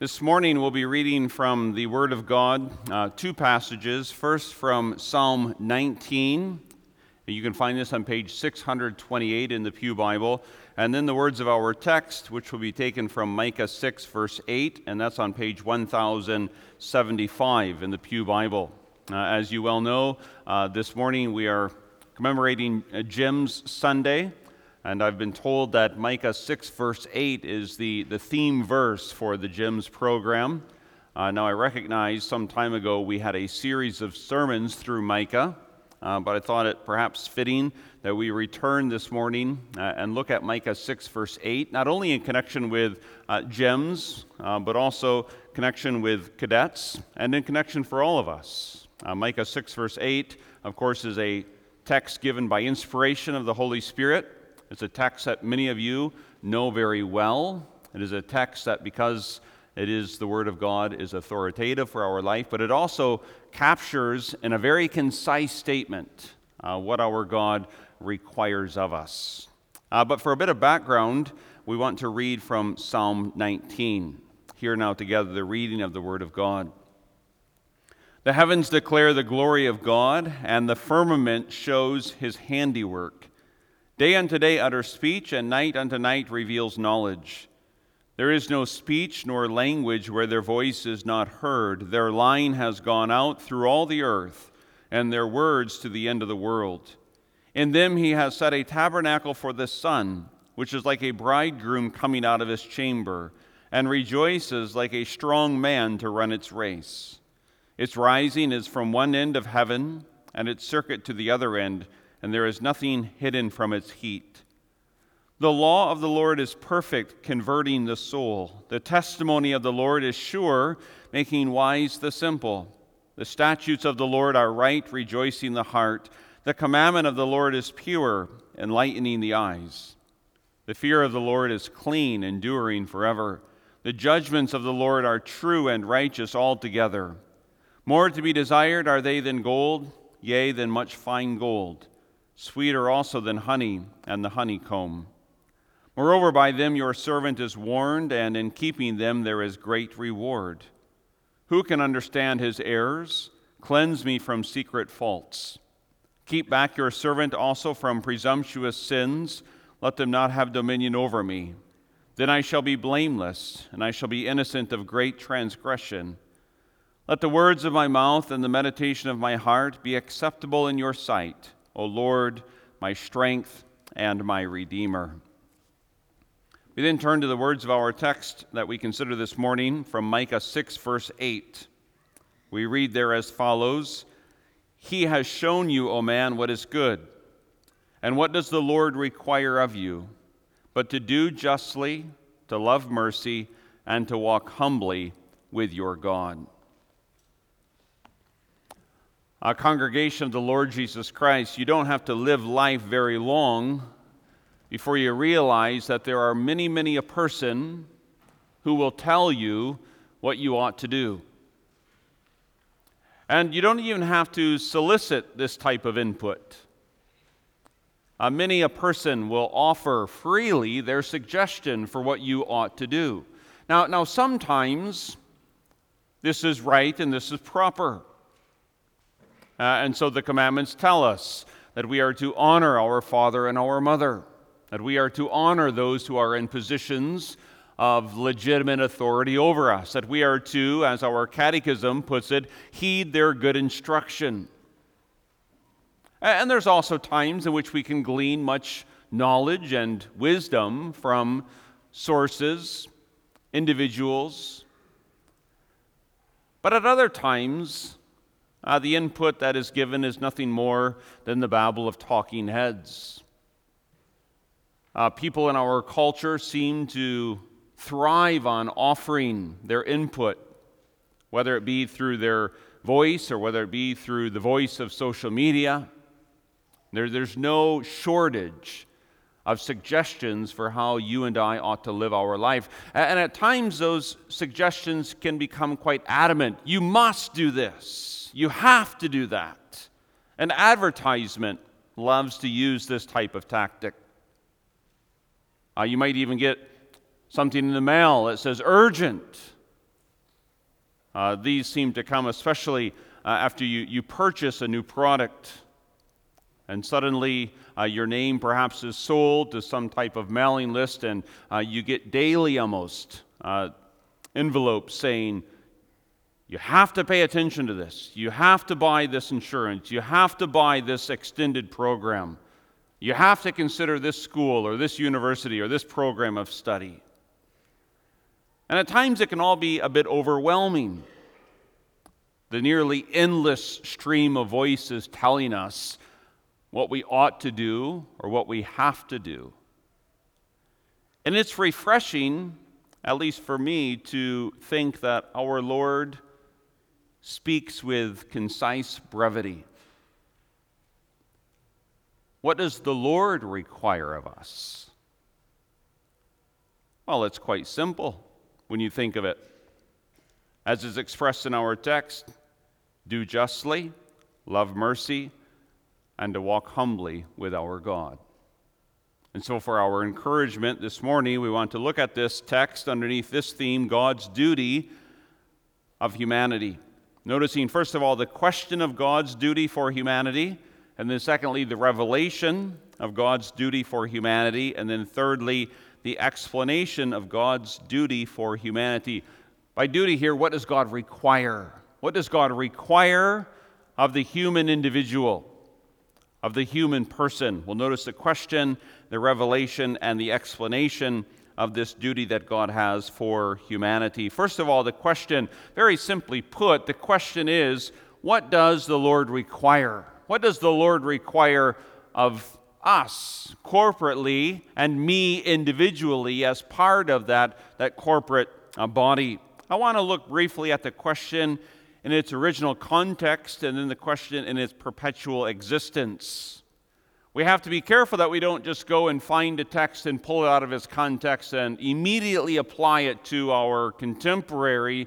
This morning we'll be reading from the Word of God, uh, two passages. First from Psalm 19. You can find this on page 628 in the Pew Bible. And then the words of our text, which will be taken from Micah 6, verse 8, and that's on page 1075 in the Pew Bible. Uh, as you well know, uh, this morning we are commemorating GEMS Sunday. And I've been told that Micah 6, verse 8 is the, the theme verse for the GEMS program. Uh, now, I recognize some time ago we had a series of sermons through Micah, uh, but I thought it perhaps fitting that we return this morning uh, and look at Micah 6, verse 8, not only in connection with uh, GEMS, uh, but also connection with cadets and in connection for all of us. Uh, Micah 6, verse 8, of course, is a text given by inspiration of the Holy Spirit. It's a text that many of you know very well. It is a text that, because it is the Word of God, is authoritative for our life, but it also captures in a very concise statement uh, what our God requires of us. Uh, but for a bit of background, we want to read from Psalm 19. Hear now together the reading of the Word of God. The heavens declare the glory of God, and the firmament shows his handiwork. Day unto day utters speech, and night unto night reveals knowledge. There is no speech nor language where their voice is not heard. Their line has gone out through all the earth, and their words to the end of the world. In them he has set a tabernacle for the sun, which is like a bridegroom coming out of his chamber, and rejoices like a strong man to run its race. Its rising is from one end of heaven, and its circuit to the other end and there is nothing hidden from its heat. The law of the Lord is perfect, converting the soul. The testimony of the Lord is sure, making wise the simple. The statutes of the Lord are right, rejoicing the heart. The commandment of the Lord is pure, enlightening the eyes. The fear of the Lord is clean, enduring forever. The judgments of the Lord are true and righteous altogether. More to be desired are they than gold, yea, than much fine gold sweeter also than honey and the honeycomb. Moreover, by them your servant is warned, and in keeping them there is great reward. Who can understand his errors? Cleanse me from secret faults. Keep back your servant also from presumptuous sins. Let them not have dominion over me. Then I shall be blameless, and I shall be innocent of great transgression. Let the words of my mouth and the meditation of my heart be acceptable in your sight O Lord, my strength and my Redeemer. We then turn to the words of our text that we consider this morning from Micah 6, verse 8. We read there as follows He has shown you, O man, what is good. And what does the Lord require of you? But to do justly, to love mercy, and to walk humbly with your God a congregation of the Lord Jesus Christ, you don't have to live life very long before you realize that there are many, many a person who will tell you what you ought to do. And you don't even have to solicit this type of input. Uh, many a person will offer freely their suggestion for what you ought to do. Now, now sometimes this is right and this is proper. Uh, and so the commandments tell us that we are to honor our father and our mother, that we are to honor those who are in positions of legitimate authority over us, that we are to, as our catechism puts it, heed their good instruction. And there's also times in which we can glean much knowledge and wisdom from sources, individuals. But at other times, uh, the input that is given is nothing more than the babble of talking heads. Uh, people in our culture seem to thrive on offering their input, whether it be through their voice or whether it be through the voice of social media. There, there's no shortage of suggestions for how you and I ought to live our life. And at times, those suggestions can become quite adamant. You must do this. You have to do that. An advertisement loves to use this type of tactic. Uh, you might even get something in the mail that says urgent. Uh, these seem to come especially uh, after you, you purchase a new product. And suddenly, uh, your name perhaps is sold to some type of mailing list, and uh, you get daily almost uh, envelopes saying, You have to pay attention to this. You have to buy this insurance. You have to buy this extended program. You have to consider this school or this university or this program of study. And at times, it can all be a bit overwhelming. The nearly endless stream of voices telling us what we ought to do or what we have to do. And it's refreshing, at least for me, to think that our Lord speaks with concise brevity. What does the Lord require of us? Well, it's quite simple when you think of it. As is expressed in our text, do justly, love mercy, and to walk humbly with our God. And so, for our encouragement this morning, we want to look at this text underneath this theme God's duty of humanity. Noticing, first of all, the question of God's duty for humanity, and then, secondly, the revelation of God's duty for humanity, and then, thirdly, the explanation of God's duty for humanity. By duty here, what does God require? What does God require of the human individual? Of the human person. We'll notice the question, the revelation, and the explanation of this duty that God has for humanity. First of all, the question, very simply put, the question is what does the Lord require? What does the Lord require of us corporately and me individually as part of that, that corporate uh, body? I want to look briefly at the question in its original context and then the question in its perpetual existence. We have to be careful that we don't just go and find a text and pull it out of its context and immediately apply it to our contemporary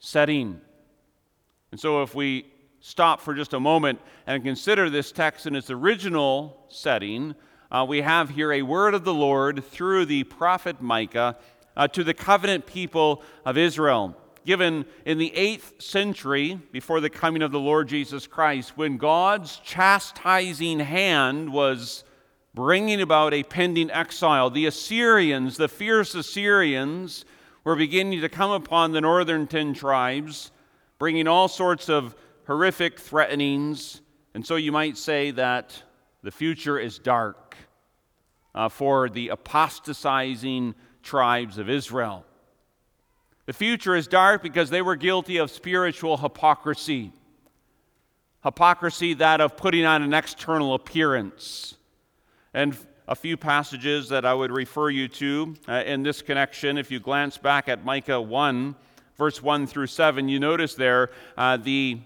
setting. And so, if we stop for just a moment and consider this text in its original setting, uh, we have here a word of the Lord through the prophet Micah uh, to the covenant people of Israel given in the 8th century before the coming of the Lord Jesus Christ, when God's chastising hand was bringing about a pending exile. The Assyrians, the fierce Assyrians, were beginning to come upon the northern ten tribes, bringing all sorts of horrific threatenings. And so you might say that the future is dark uh, for the apostatizing tribes of Israel. The future is dark because they were guilty of spiritual hypocrisy. Hypocrisy, that of putting on an external appearance. And a few passages that I would refer you to uh, in this connection. If you glance back at Micah 1, verse 1 through 7, you notice there uh, the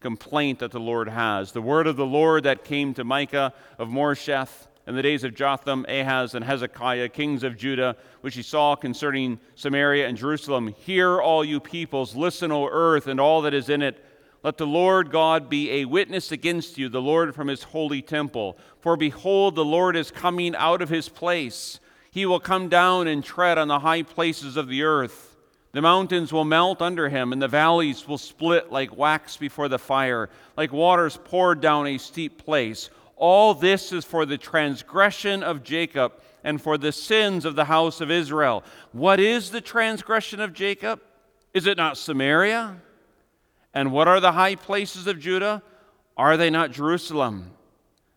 complaint that the Lord has. The word of the Lord that came to Micah of Moresheth in the days of Jotham, Ahaz, and Hezekiah, kings of Judah, which he saw concerning Samaria and Jerusalem. Hear, all you peoples, listen, O earth, and all that is in it. Let the Lord God be a witness against you, the Lord from his holy temple. For behold, the Lord is coming out of his place. He will come down and tread on the high places of the earth. The mountains will melt under him, and the valleys will split like wax before the fire, like waters poured down a steep place. All this is for the transgression of Jacob and for the sins of the house of Israel. What is the transgression of Jacob? Is it not Samaria? And what are the high places of Judah? Are they not Jerusalem?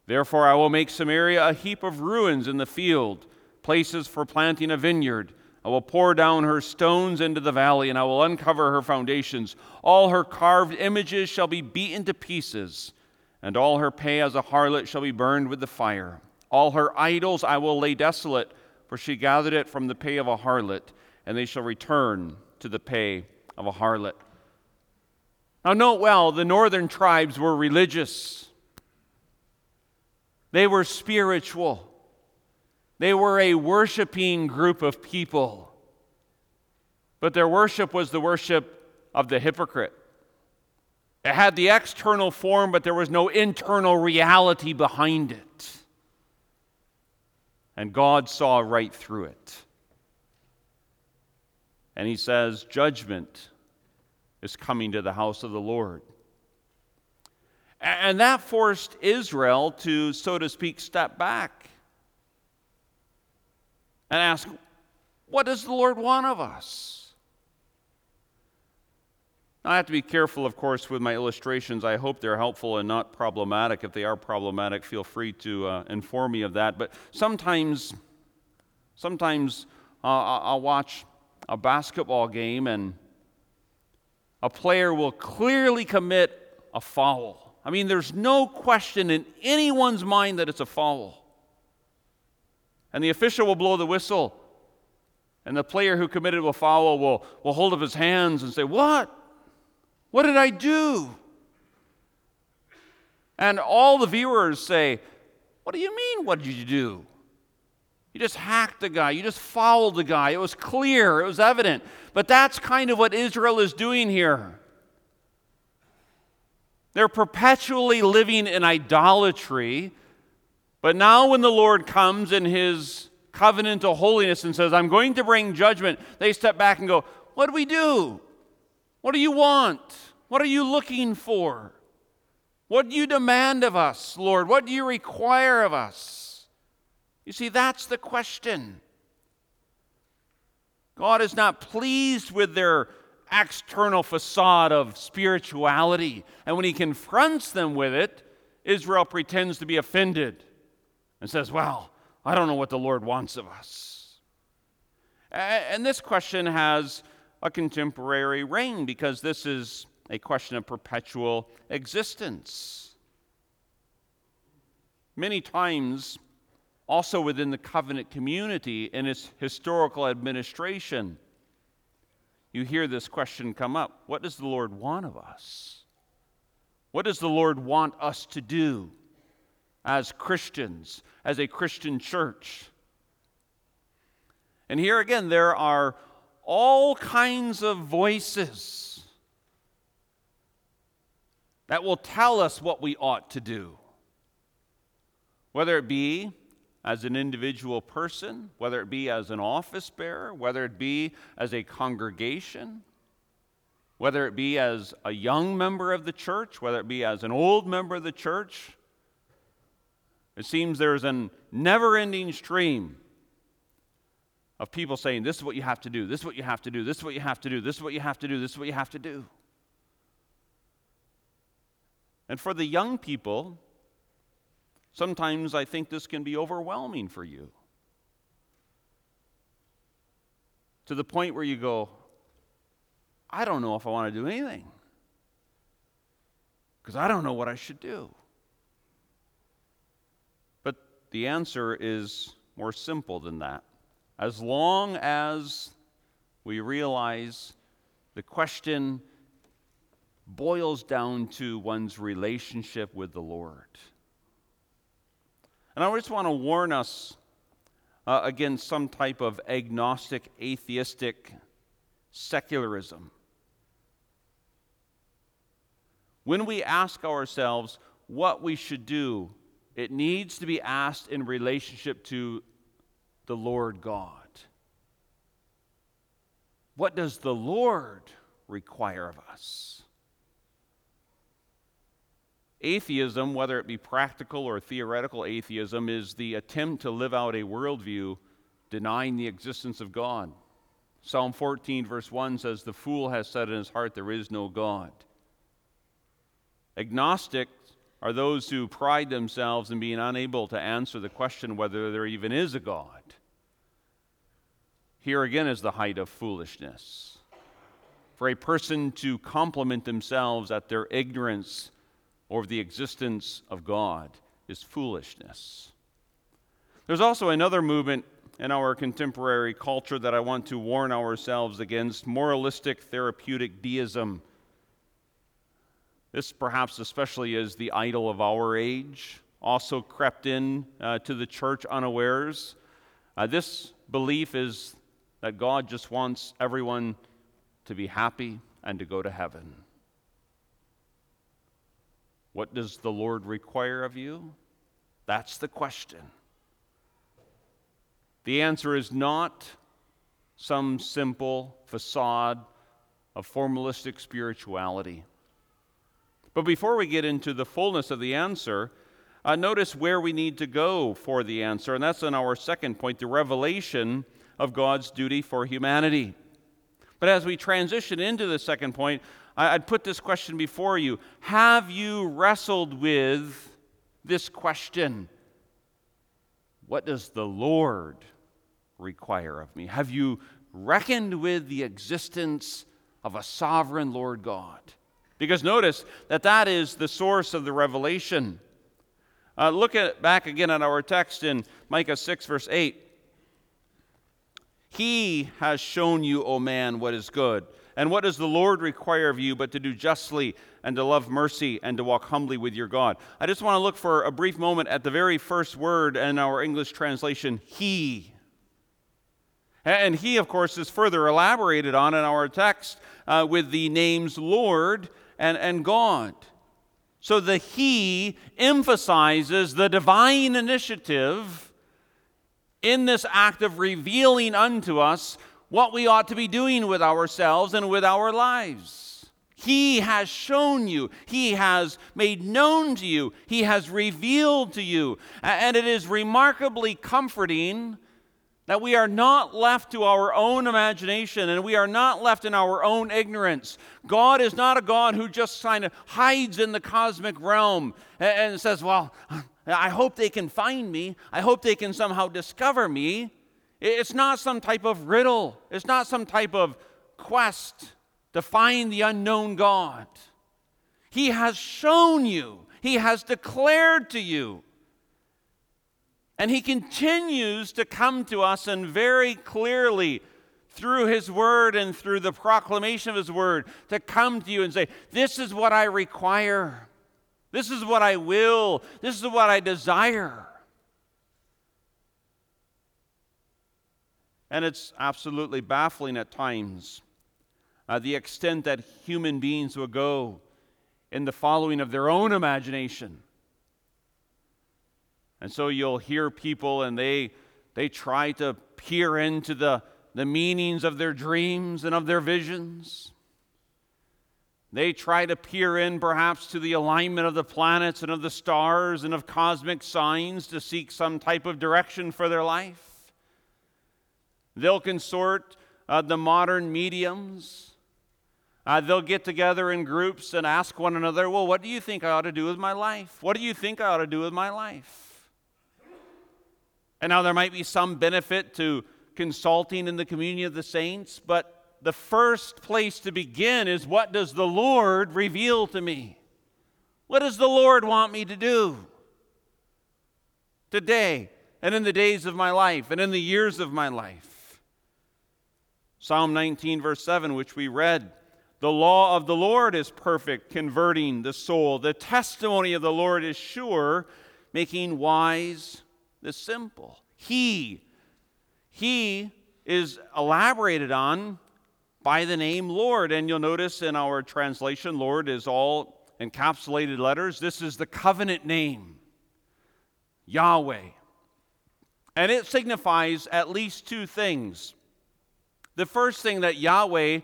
Therefore, I will make Samaria a heap of ruins in the field, places for planting a vineyard. I will pour down her stones into the valley, and I will uncover her foundations. All her carved images shall be beaten to pieces and all her pay as a harlot shall be burned with the fire. All her idols I will lay desolate, for she gathered it from the pay of a harlot, and they shall return to the pay of a harlot. Now, note well, the northern tribes were religious, they were spiritual, they were a worshiping group of people. But their worship was the worship of the hypocrite. It had the external form, but there was no internal reality behind it. And God saw right through it. And he says, Judgment is coming to the house of the Lord. And that forced Israel to, so to speak, step back and ask, What does the Lord want of us? Now, I have to be careful, of course, with my illustrations. I hope they're helpful and not problematic. If they are problematic, feel free to uh, inform me of that. But sometimes, sometimes uh, I'll watch a basketball game and a player will clearly commit a foul. I mean, there's no question in anyone's mind that it's a foul. And the official will blow the whistle. And the player who committed a foul will, will hold up his hands and say, What? What did I do? And all the viewers say, What do you mean, what did you do? You just hacked the guy. You just fouled the guy. It was clear. It was evident. But that's kind of what Israel is doing here. They're perpetually living in idolatry. But now, when the Lord comes in his covenant of holiness and says, I'm going to bring judgment, they step back and go, What do we do? What do you want? What are you looking for? What do you demand of us, Lord? What do you require of us? You see, that's the question. God is not pleased with their external facade of spirituality. And when he confronts them with it, Israel pretends to be offended and says, Well, I don't know what the Lord wants of us. And this question has a contemporary reign because this is a question of perpetual existence. Many times, also within the covenant community in its historical administration, you hear this question come up What does the Lord want of us? What does the Lord want us to do as Christians, as a Christian church? And here again, there are all kinds of voices that will tell us what we ought to do. Whether it be as an individual person, whether it be as an office bearer, whether it be as a congregation, whether it be as a young member of the church, whether it be as an old member of the church. It seems there's a never ending stream of people saying, This is what you have to do, this is what you have to do, this is what you have to do, this is what you have to do, this is what you have to do. And for the young people, Sometimes I think this can be overwhelming for you. To the point where you go, I don't know if I want to do anything because I don't know what I should do. But the answer is more simple than that. As long as we realize the question boils down to one's relationship with the Lord. And I just want to warn us uh, against some type of agnostic, atheistic secularism. When we ask ourselves what we should do, it needs to be asked in relationship to the Lord God. What does the Lord require of us? Atheism, whether it be practical or theoretical atheism, is the attempt to live out a worldview denying the existence of God. Psalm 14, verse 1 says, The fool has said in his heart, There is no God. Agnostics are those who pride themselves in being unable to answer the question whether there even is a God. Here again is the height of foolishness. For a person to compliment themselves at their ignorance or the existence of God is foolishness. There's also another movement in our contemporary culture that I want to warn ourselves against moralistic therapeutic deism. This, perhaps, especially, is the idol of our age, also crept in uh, to the church unawares. Uh, this belief is that God just wants everyone to be happy and to go to heaven. What does the Lord require of you? That's the question. The answer is not some simple facade of formalistic spirituality. But before we get into the fullness of the answer, uh, notice where we need to go for the answer, and that's in our second point the revelation of God's duty for humanity. But as we transition into the second point, I'd put this question before you Have you wrestled with this question? What does the Lord require of me? Have you reckoned with the existence of a sovereign Lord God? Because notice that that is the source of the revelation. Uh, look at back again at our text in Micah 6, verse 8. He has shown you, O man, what is good. And what does the Lord require of you but to do justly and to love mercy and to walk humbly with your God? I just want to look for a brief moment at the very first word in our English translation, He. And He, of course, is further elaborated on in our text uh, with the names Lord and, and God. So the He emphasizes the divine initiative in this act of revealing unto us what we ought to be doing with ourselves and with our lives. He has shown you, He has made known to you, He has revealed to you. And it is remarkably comforting that we are not left to our own imagination and we are not left in our own ignorance. God is not a God who just kind of hides in the cosmic realm and says, Well, I hope they can find me. I hope they can somehow discover me. It's not some type of riddle, it's not some type of quest to find the unknown God. He has shown you, He has declared to you. And He continues to come to us and very clearly through His Word and through the proclamation of His Word to come to you and say, This is what I require. This is what I will. This is what I desire. And it's absolutely baffling at times uh, the extent that human beings will go in the following of their own imagination. And so you'll hear people and they, they try to peer into the, the meanings of their dreams and of their visions. They try to peer in perhaps to the alignment of the planets and of the stars and of cosmic signs to seek some type of direction for their life. They'll consort uh, the modern mediums. Uh, they'll get together in groups and ask one another, Well, what do you think I ought to do with my life? What do you think I ought to do with my life? And now there might be some benefit to consulting in the communion of the saints, but the first place to begin is what does the Lord reveal to me? What does the Lord want me to do today and in the days of my life and in the years of my life? Psalm 19, verse 7, which we read The law of the Lord is perfect, converting the soul. The testimony of the Lord is sure, making wise the simple. He, He is elaborated on by the name Lord. And you'll notice in our translation, Lord is all encapsulated letters. This is the covenant name, Yahweh. And it signifies at least two things. The first thing that Yahweh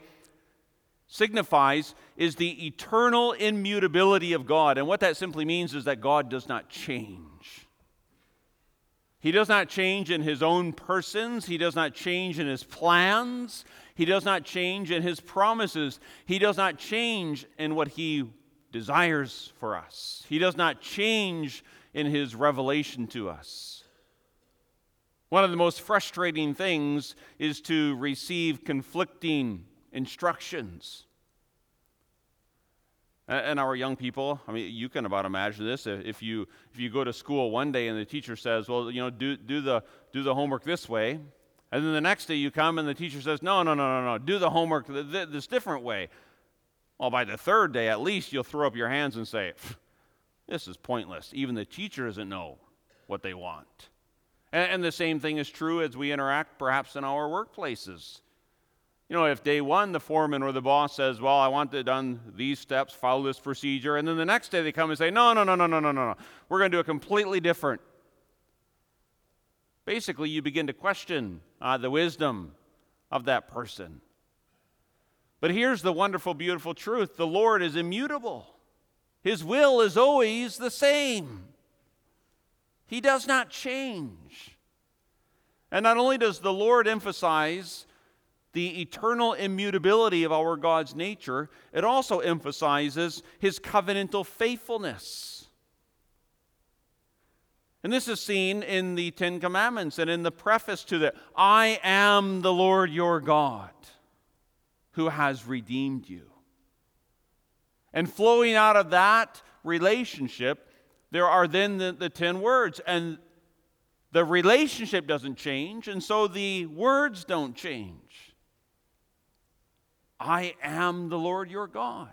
signifies is the eternal immutability of God. And what that simply means is that God does not change. He does not change in his own persons. He does not change in his plans. He does not change in his promises. He does not change in what he desires for us. He does not change in his revelation to us. One of the most frustrating things is to receive conflicting instructions. And our young people, I mean, you can about imagine this. If you, if you go to school one day and the teacher says, well, you know, do, do, the, do the homework this way, and then the next day you come and the teacher says, No, no, no, no, no, do the homework this different way. Well, by the third day, at least you'll throw up your hands and say, This is pointless. Even the teacher doesn't know what they want. And, and the same thing is true as we interact perhaps in our workplaces. You know, if day one the foreman or the boss says, Well, I want it done these steps, follow this procedure, and then the next day they come and say, No, no, no, no, no, no, no, no. We're going to do it completely different basically you begin to question uh, the wisdom of that person. But here's the wonderful, beautiful truth the Lord is immutable, His will is always the same. He does not change. And not only does the Lord emphasize the eternal immutability of our God's nature, it also emphasizes his covenantal faithfulness. And this is seen in the Ten Commandments and in the preface to the I am the Lord your God who has redeemed you. And flowing out of that relationship there are then the, the 10 words, and the relationship doesn't change, and so the words don't change. I am the Lord your God.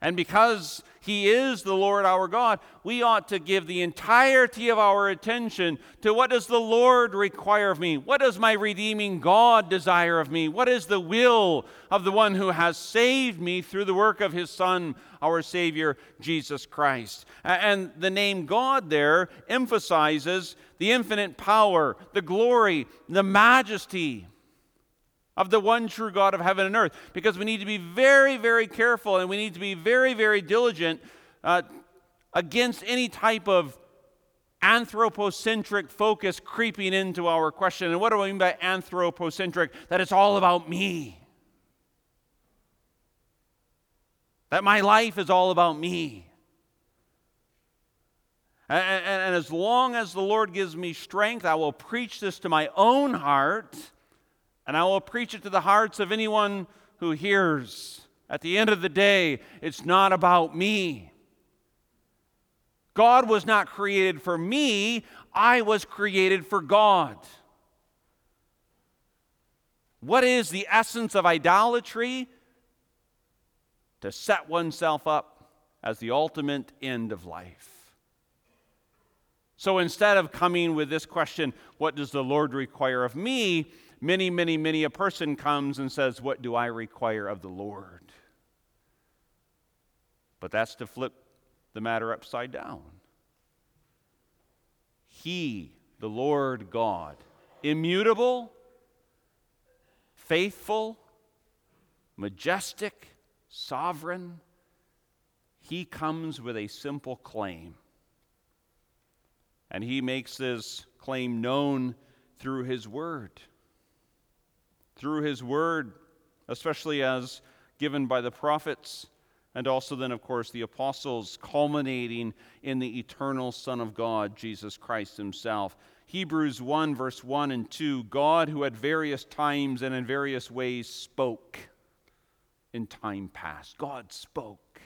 And because He is the Lord our God, we ought to give the entirety of our attention to what does the Lord require of me? What does my redeeming God desire of me? What is the will of the one who has saved me through the work of His Son, our Savior, Jesus Christ? And the name God there emphasizes the infinite power, the glory, the majesty of the one true God of heaven and earth. Because we need to be very, very careful and we need to be very, very diligent uh, against any type of anthropocentric focus creeping into our question. And what do I mean by anthropocentric? That it's all about me. That my life is all about me. And, and, and, as long as the Lord gives me strength, I will preach this to my own heart and I will preach it to the hearts of anyone who hears. At the end of the day, it's not about me. God was not created for me, I was created for God. What is the essence of idolatry? To set oneself up as the ultimate end of life. So instead of coming with this question, what does the Lord require of me? Many, many, many a person comes and says, What do I require of the Lord? But that's to flip the matter upside down. He, the Lord God, immutable, faithful, majestic, sovereign, he comes with a simple claim. And he makes this claim known through his word through his word, especially as given by the prophets, and also then, of course, the apostles, culminating in the eternal Son of God, Jesus Christ himself. Hebrews 1, verse 1 and 2 God, who at various times and in various ways spoke in time past. God spoke.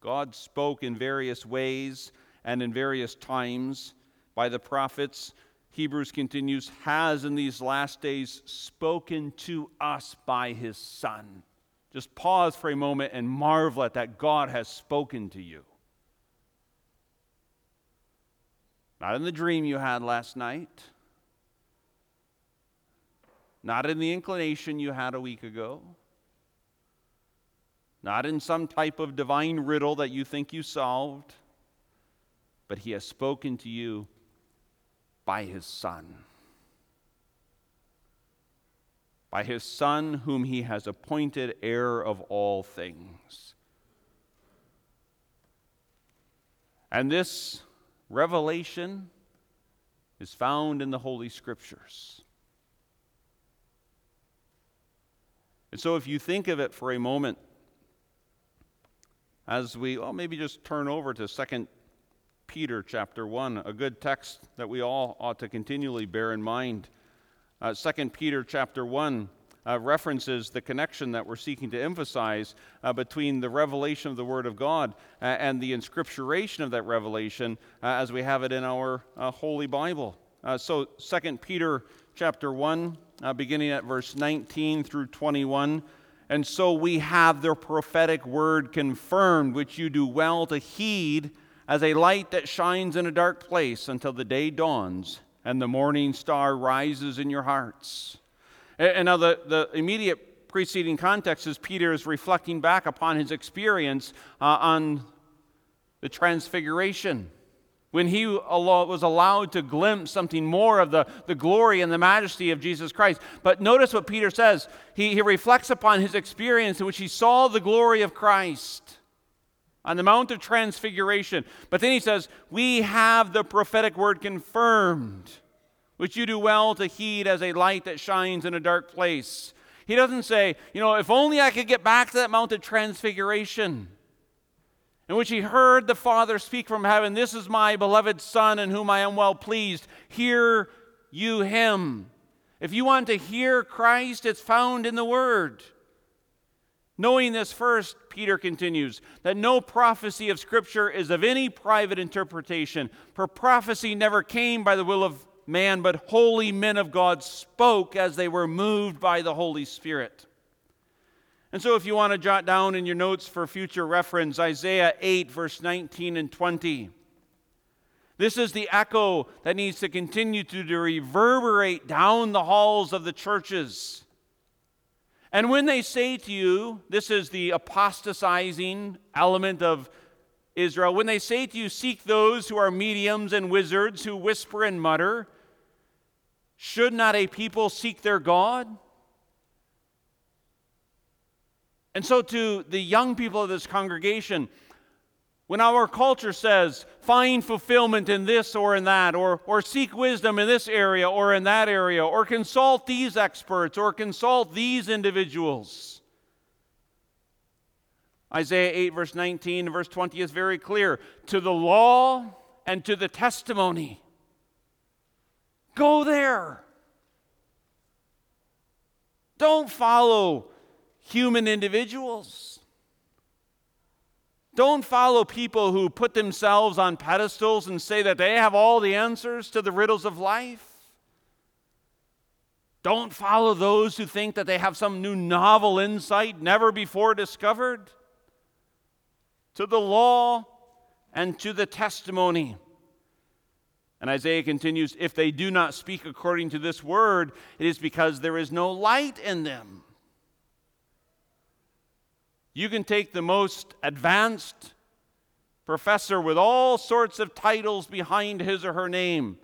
God spoke in various ways and in various times by the prophets Hebrews continues, has in these last days spoken to us by his Son. Just pause for a moment and marvel at that God has spoken to you. Not in the dream you had last night, not in the inclination you had a week ago, not in some type of divine riddle that you think you solved, but He has spoken to you by his Son. By his Son, whom he has appointed heir of all things. And this revelation is found in the Holy Scriptures. And so, if you think of it for a moment, as we, well, maybe just turn over to Second Peter chapter 1, a good text that we all ought to continually bear in mind. Uh, 2 Peter chapter 1 uh, references the connection that we're seeking to emphasize uh, between the revelation of the Word of God uh, and the inscripturation of that revelation uh, as we have it in our uh, Holy Bible. so 2 Peter chapter 1, beginning at verse 19 through 21. And so we have the prophetic word confirmed, which you do well to heed as a light that shines in a dark place until the day dawns and the morning star rises in your hearts. And now, the, the immediate preceding context is Peter is reflecting back upon his experience uh, on the transfiguration. when he was allowed to glimpse something more of the, the glory and the majesty of Jesus Christ. But notice what Peter says. He, he reflects upon his experience in which he saw the glory of Christ on the Mount of Transfiguration. But then he says, We have the prophetic word confirmed, which you do well to heed as a light that shines in a dark place. He doesn't say, You know, if only I could get back to that Mount of Transfiguration in which he heard the Father speak from heaven, This is my beloved Son in whom I am well pleased. Hear you him. If you want to hear Christ, it's found in the Word. Knowing this first, Peter continues, that no prophecy of Scripture is of any private interpretation, for prophecy never came by the will of man, but holy men of God spoke as they were moved by the Holy Spirit. And so, if you want to jot down in your notes for future reference, Isaiah 8, verse 19 and 20. This is the echo that needs to continue to, to reverberate down the halls of the churches. And when they say to you, this is the apostatizing element of Israel, when they say to you, seek those who are mediums and wizards who whisper and mutter, should not a people seek their God? And so, to the young people of this congregation, when our culture says, find fulfillment in this or in that, or, or seek wisdom in this area or in that area, or consult these experts, or consult these individuals, Isaiah 8, verse 19 verse 20 is very clear. To the law and to the testimony. Go there. Don't follow human individuals. Don't follow people who put themselves on pedestals and say that they have all the answers to the riddles of life. Don't follow those who think that they have some new novel insight never before discovered. To the law and to the testimony. And Isaiah continues if they do not speak according to this word, it is because there is no light in them. You can take the most advanced professor with all sorts of titles behind his or her name,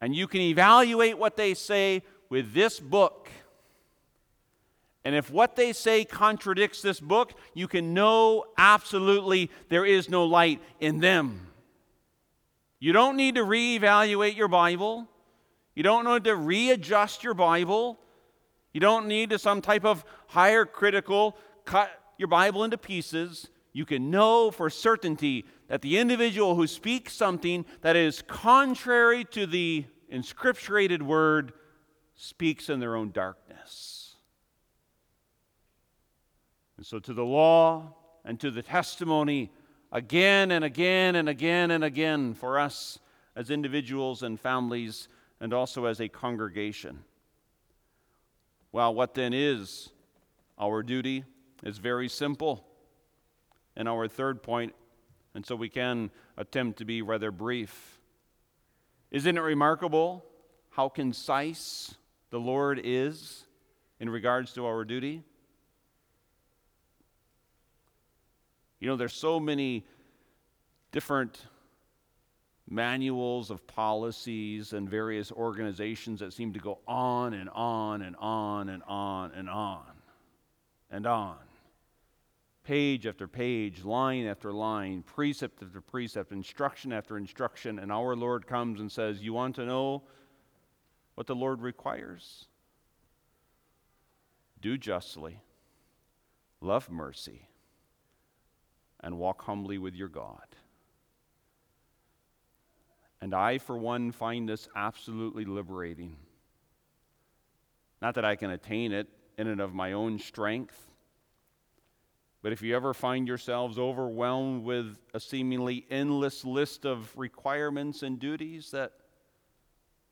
and you can evaluate what they say with this book. And if what they say contradicts this book, you can know absolutely there is no light in them. You don't need to reevaluate your Bible. You don't need to readjust your Bible. You don't need to some type of higher critical cut your Bible into pieces. You can know for certainty that the individual who speaks something that is contrary to the inscripturated word speaks in their own darkness. And so, to the law and to the testimony, again and again and again and again for us as individuals and families and also as a congregation. Well, what then is our duty? Is very simple. And our third point, and so we can attempt to be rather brief. Isn't it remarkable how concise the Lord is in regards to our duty? You know, there's so many different manuals of policies and various organizations that seem to go on and on and on and on and on and on. Page after page, line after line, precept after precept, instruction after instruction, and our Lord comes and says, You want to know what the Lord requires? Do justly, love mercy, and walk humbly with your God. And I, for one, find this absolutely liberating. Not that I can attain it in and of my own strength, but if you ever find yourselves overwhelmed with a seemingly endless list of requirements and duties that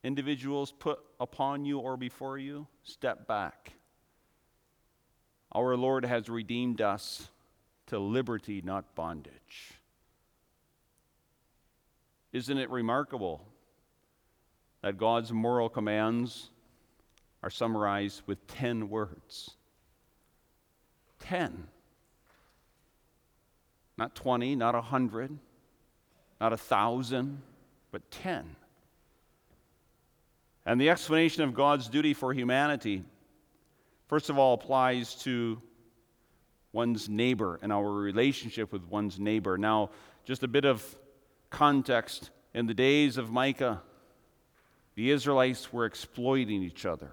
individuals put upon you or before you, step back. Our Lord has redeemed us to liberty, not bondage. Isn't it remarkable that God's moral commands are summarized with 10 words? 10. Not 20, not 100. not a thousand, but ten. And the explanation of God's duty for humanity, first of all, applies to one's neighbor and our relationship with one's neighbor. Now, just a bit of context. In the days of Micah, the Israelites were exploiting each other,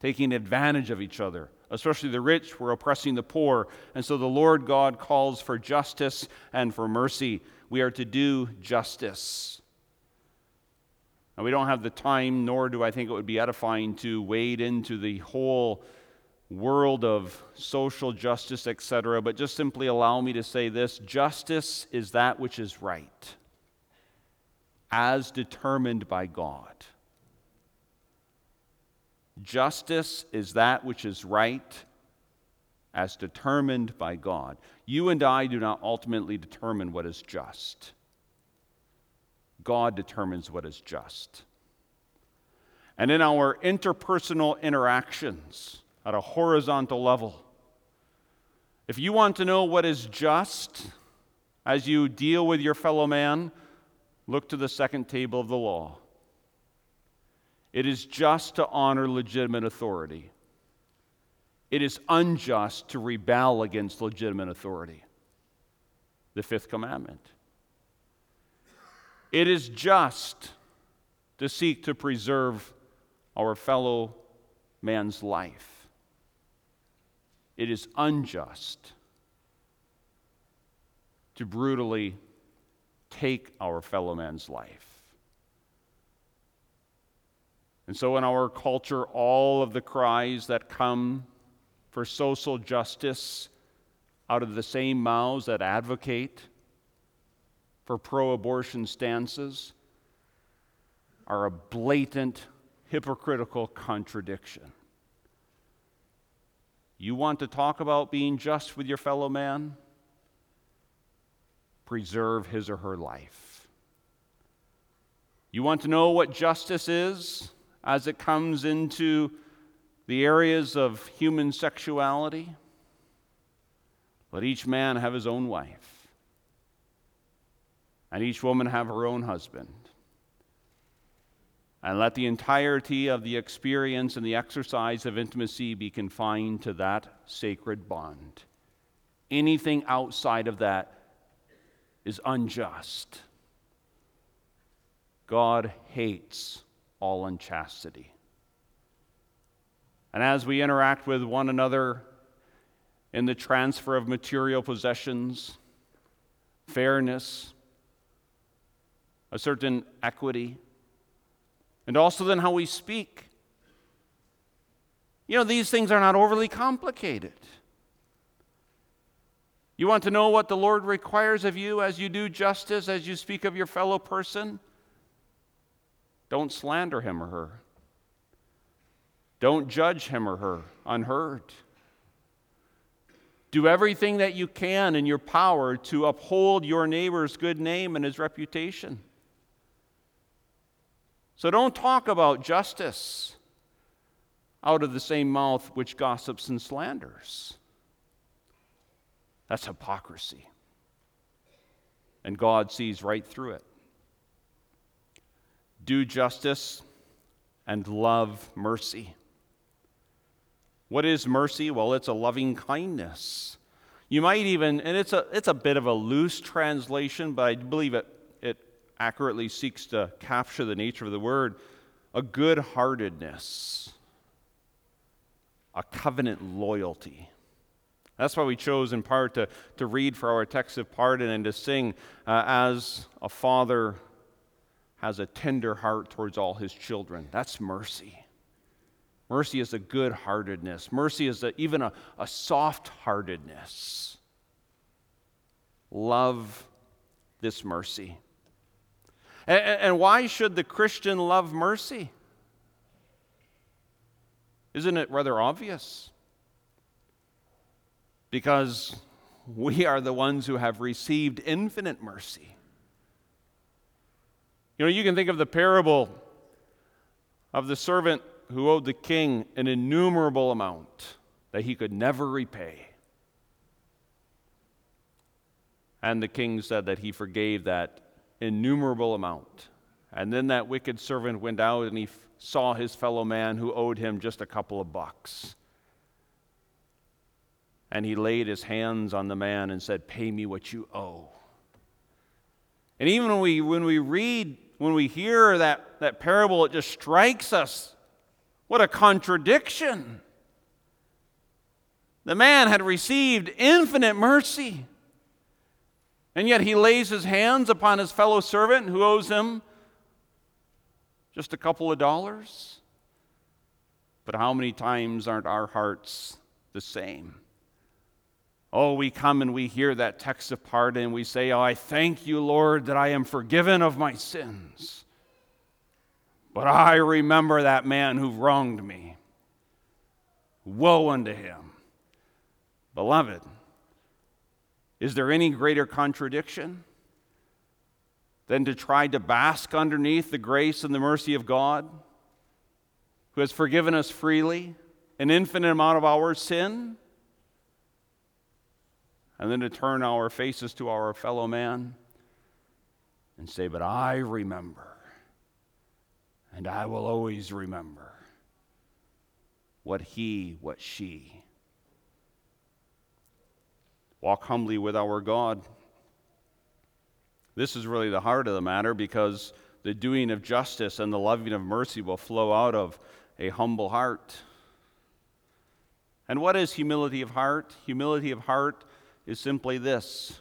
taking advantage of each other. Especially the rich were oppressing the poor. And so the Lord God calls for justice and for mercy. We are to do justice. And we don't have the time, nor do I think it would be edifying to wade into the whole world of social justice, etc., but just simply allow me to say this justice is that which is right, as determined by God. Justice is that which is right, as determined by God. You and I do not ultimately determine what is just. God determines what is just. And in our interpersonal interactions, at a horizontal level. If you want to know what is just as you deal with your fellow man, look to the second table of the law. It is just to honor legitimate authority. It is unjust to rebel against legitimate authority. The fifth commandment. It is just to seek to preserve our fellow man's life. It is unjust to brutally take our fellow man's life. And so, in our culture, all of the cries that come for social justice out of the same mouths that advocate for pro abortion stances are a blatant, hypocritical contradiction. You want to talk about being just with your fellow man? Preserve his or her life. You want to know what justice is as it comes into the areas of human sexuality? Let each man have his own wife, and each woman have her own husband and let the entirety of the experience and the exercise of intimacy be confined to that sacred bond. Anything outside of that is unjust. God hates all unchastity. And as we interact with one another in the transfer of material possessions, fairness, a certain equity, and also then how we speak. You know, these things are not overly complicated. You want to know what the Lord requires of you as you do justice, as you speak of your fellow person? Don't slander him or her. Don't judge him or her unheard. Do everything that you can in your power to uphold your neighbor's good name and his reputation. So don't talk about justice out of the same mouth which gossips and slanders. That's hypocrisy. And God sees right through it. Do justice and love mercy. What is mercy? Well, it's a loving kindness. You might even, and it's a, it's a bit of a loose translation, but I believe it it accurately seeks to capture the nature of the word a good heartedness, a covenant loyalty. That's why we chose in part to, to read for our text of pardon and to sing uh, as a father has a tender heart towards all his children. That's mercy. Mercy is a good heartedness. Mercy is a, even a, a soft heartedness. Love this mercy. And, and why should the Christian love mercy? Isn't it rather obvious? Because we are the ones who have received infinite mercy. You know, you can think of the parable of the servant who owed the king an innumerable amount that he could never repay. And the king said that he forgave that innumerable amount. And then that wicked servant went out and he f- saw his fellow man who owed him just a couple of bucks. And he laid his hands on the man and said, Pay me what you owe. And even when we, when we read, when we hear that, that parable, it just strikes us. What a contradiction. The man had received infinite mercy. And yet he lays his hands upon his fellow servant who owes him just a couple of dollars. But how many times aren't our hearts the same? Oh, we come and we hear that text of pardon and we say, Oh, I thank you, Lord, that I am forgiven of my sins. But I remember that man who wronged me. Woe unto him. Beloved, is there any greater contradiction than to try to bask underneath the grace and the mercy of God, who has forgiven us freely an infinite amount of our sin? And then to turn our faces to our fellow man and say, But I remember, and I will always remember what he, what she. Walk humbly with our God. This is really the heart of the matter because the doing of justice and the loving of mercy will flow out of a humble heart. And what is humility of heart? Humility of heart is simply this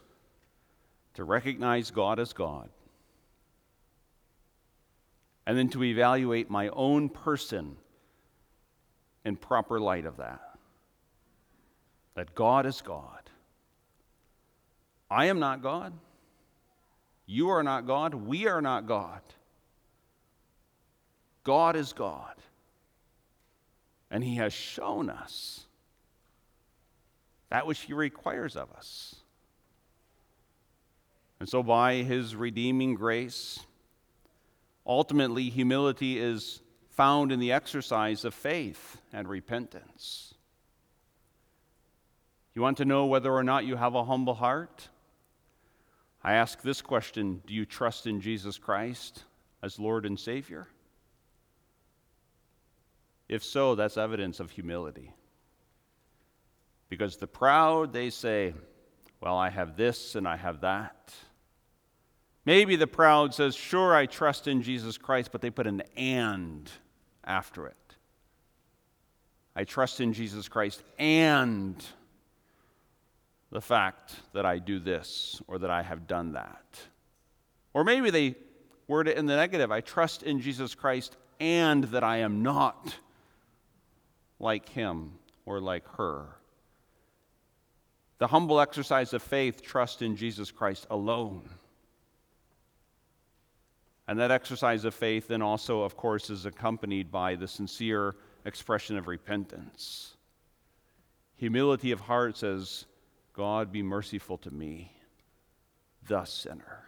to recognize God as God, and then to evaluate my own person in proper light of that. That God is God. I am not God. You are not God. We are not God. God is God. And He has shown us that which He requires of us. And so, by His redeeming grace, ultimately, humility is found in the exercise of faith and repentance. You want to know whether or not you have a humble heart? I ask this question Do you trust in Jesus Christ as Lord and Savior? If so, that's evidence of humility. Because the proud, they say, Well, I have this and I have that. Maybe the proud says, Sure, I trust in Jesus Christ, but they put an and after it. I trust in Jesus Christ and the fact that I do this or that I have done that. Or maybe they word it in the negative I trust in Jesus Christ and that I am not like him or like her. The humble exercise of faith trust in Jesus Christ alone. And that exercise of faith then also, of course, is accompanied by the sincere expression of repentance. Humility of heart says, God, be merciful to me, the sinner.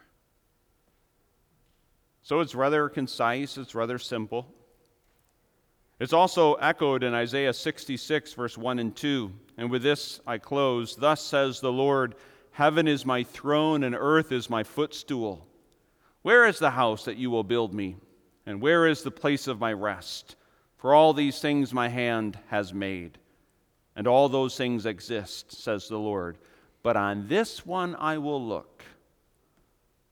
So it's rather concise, it's rather simple. It's also echoed in Isaiah 66, verse 1 and 2. And with this I close. Thus says the Lord Heaven is my throne, and earth is my footstool. Where is the house that you will build me? And where is the place of my rest? For all these things my hand has made. And all those things exist, says the Lord. But on this one I will look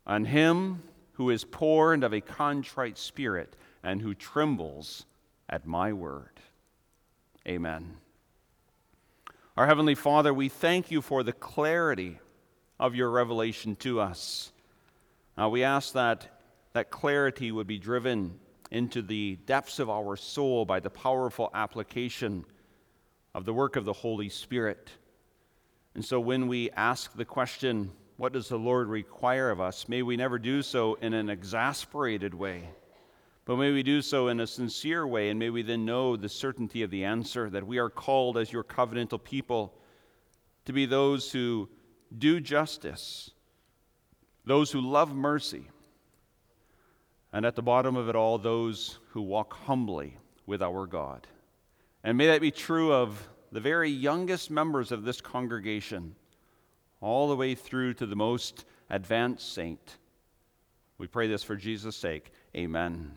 on him who is poor and of a contrite spirit, and who trembles at my word. Amen. Our Heavenly Father, we thank you for the clarity of your revelation to us. Uh, we ask that that clarity would be driven into the depths of our soul by the powerful application of the work of the Holy Spirit. And so when we ask the question, what does the Lord require of us? May we never do so in an exasperated way but may we do so in a sincere way, and may we then know the certainty of the answer that we are called as your covenantal people to be those who do justice, those who love mercy, and at the bottom of it all, those who walk humbly with our God. And may that be true of the very youngest members of this congregation, all the way through to the most advanced saint. We pray this for Jesus' sake. Amen.